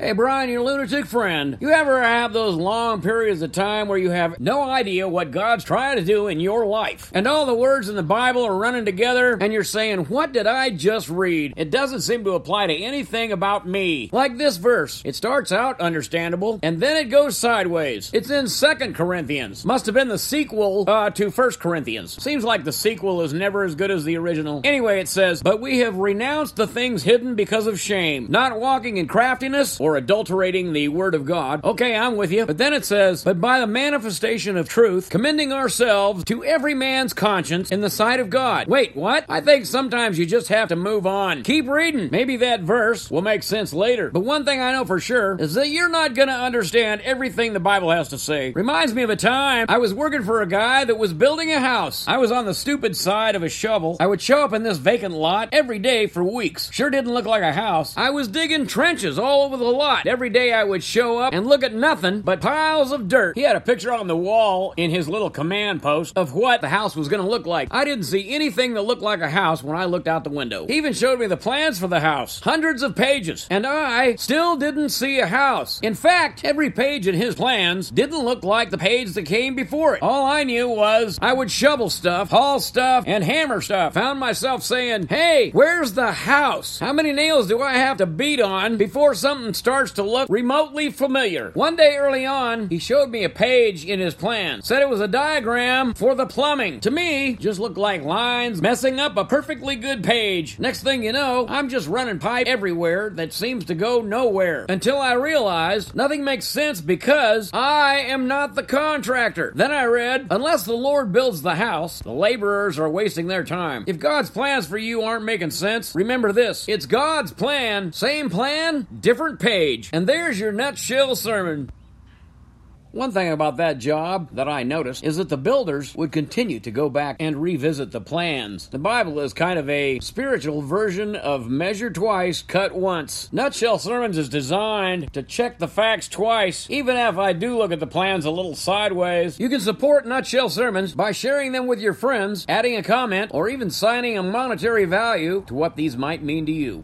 Hey, Brian, your lunatic friend. You ever have those long periods of time where you have no idea what God's trying to do in your life? And all the words in the Bible are running together, and you're saying, What did I just read? It doesn't seem to apply to anything about me. Like this verse. It starts out understandable, and then it goes sideways. It's in Second Corinthians. Must have been the sequel uh, to First Corinthians. Seems like the sequel is never as good as the original. Anyway, it says, But we have renounced the things hidden because of shame, not walking in craftiness or adulterating the word of God. Okay, I'm with you. But then it says, But by the manifestation of truth, commending ourselves to every man's conscience in the sight of God. Wait, what? I think sometimes you just have to move on. Keep reading. Maybe that verse will make sense later. But one thing I know for sure is that you're not going to understand everything the Bible has to say. Reminds me of a time I was working for a guy that was building a house. I was on the stupid side of a shovel. I would show up in this vacant lot every day for weeks. Sure didn't look like a house. I was digging trenches all over the lot. Every day I would show up and look at nothing but piles of dirt. He had a picture on the wall in his little command post of what the house was going to look like. I didn't see anything that looked like a house when I looked out the window. He even showed me the plans for the house. Hundreds of pages. And I still didn't see a house. In fact, every page in his plans didn't look like the page that came before it. All I knew was I would shovel stuff, haul stuff, and hammer stuff. Found myself saying, Hey, where's the house? How many nails do I have to beat on before something starts to look remotely familiar? One day early on, he showed me a page in his plan. Said it was a diagram for the plumbing. To me, just looked like lines messing up a perfectly good page. Next thing you know, I'm just running pipe everywhere that seems to go nowhere. Until I realized nothing makes sense because I am not the contractor. Then I read, unless the Lord builds the house, the laborers are wasting their time. If God's plans for you aren't making sense, remember this. It's God's plan, same plan, different page. And there's your nutshell sermon. One thing about that job that I noticed is that the builders would continue to go back and revisit the plans. The Bible is kind of a spiritual version of measure twice, cut once. Nutshell Sermons is designed to check the facts twice, even if I do look at the plans a little sideways. You can support Nutshell Sermons by sharing them with your friends, adding a comment, or even signing a monetary value to what these might mean to you.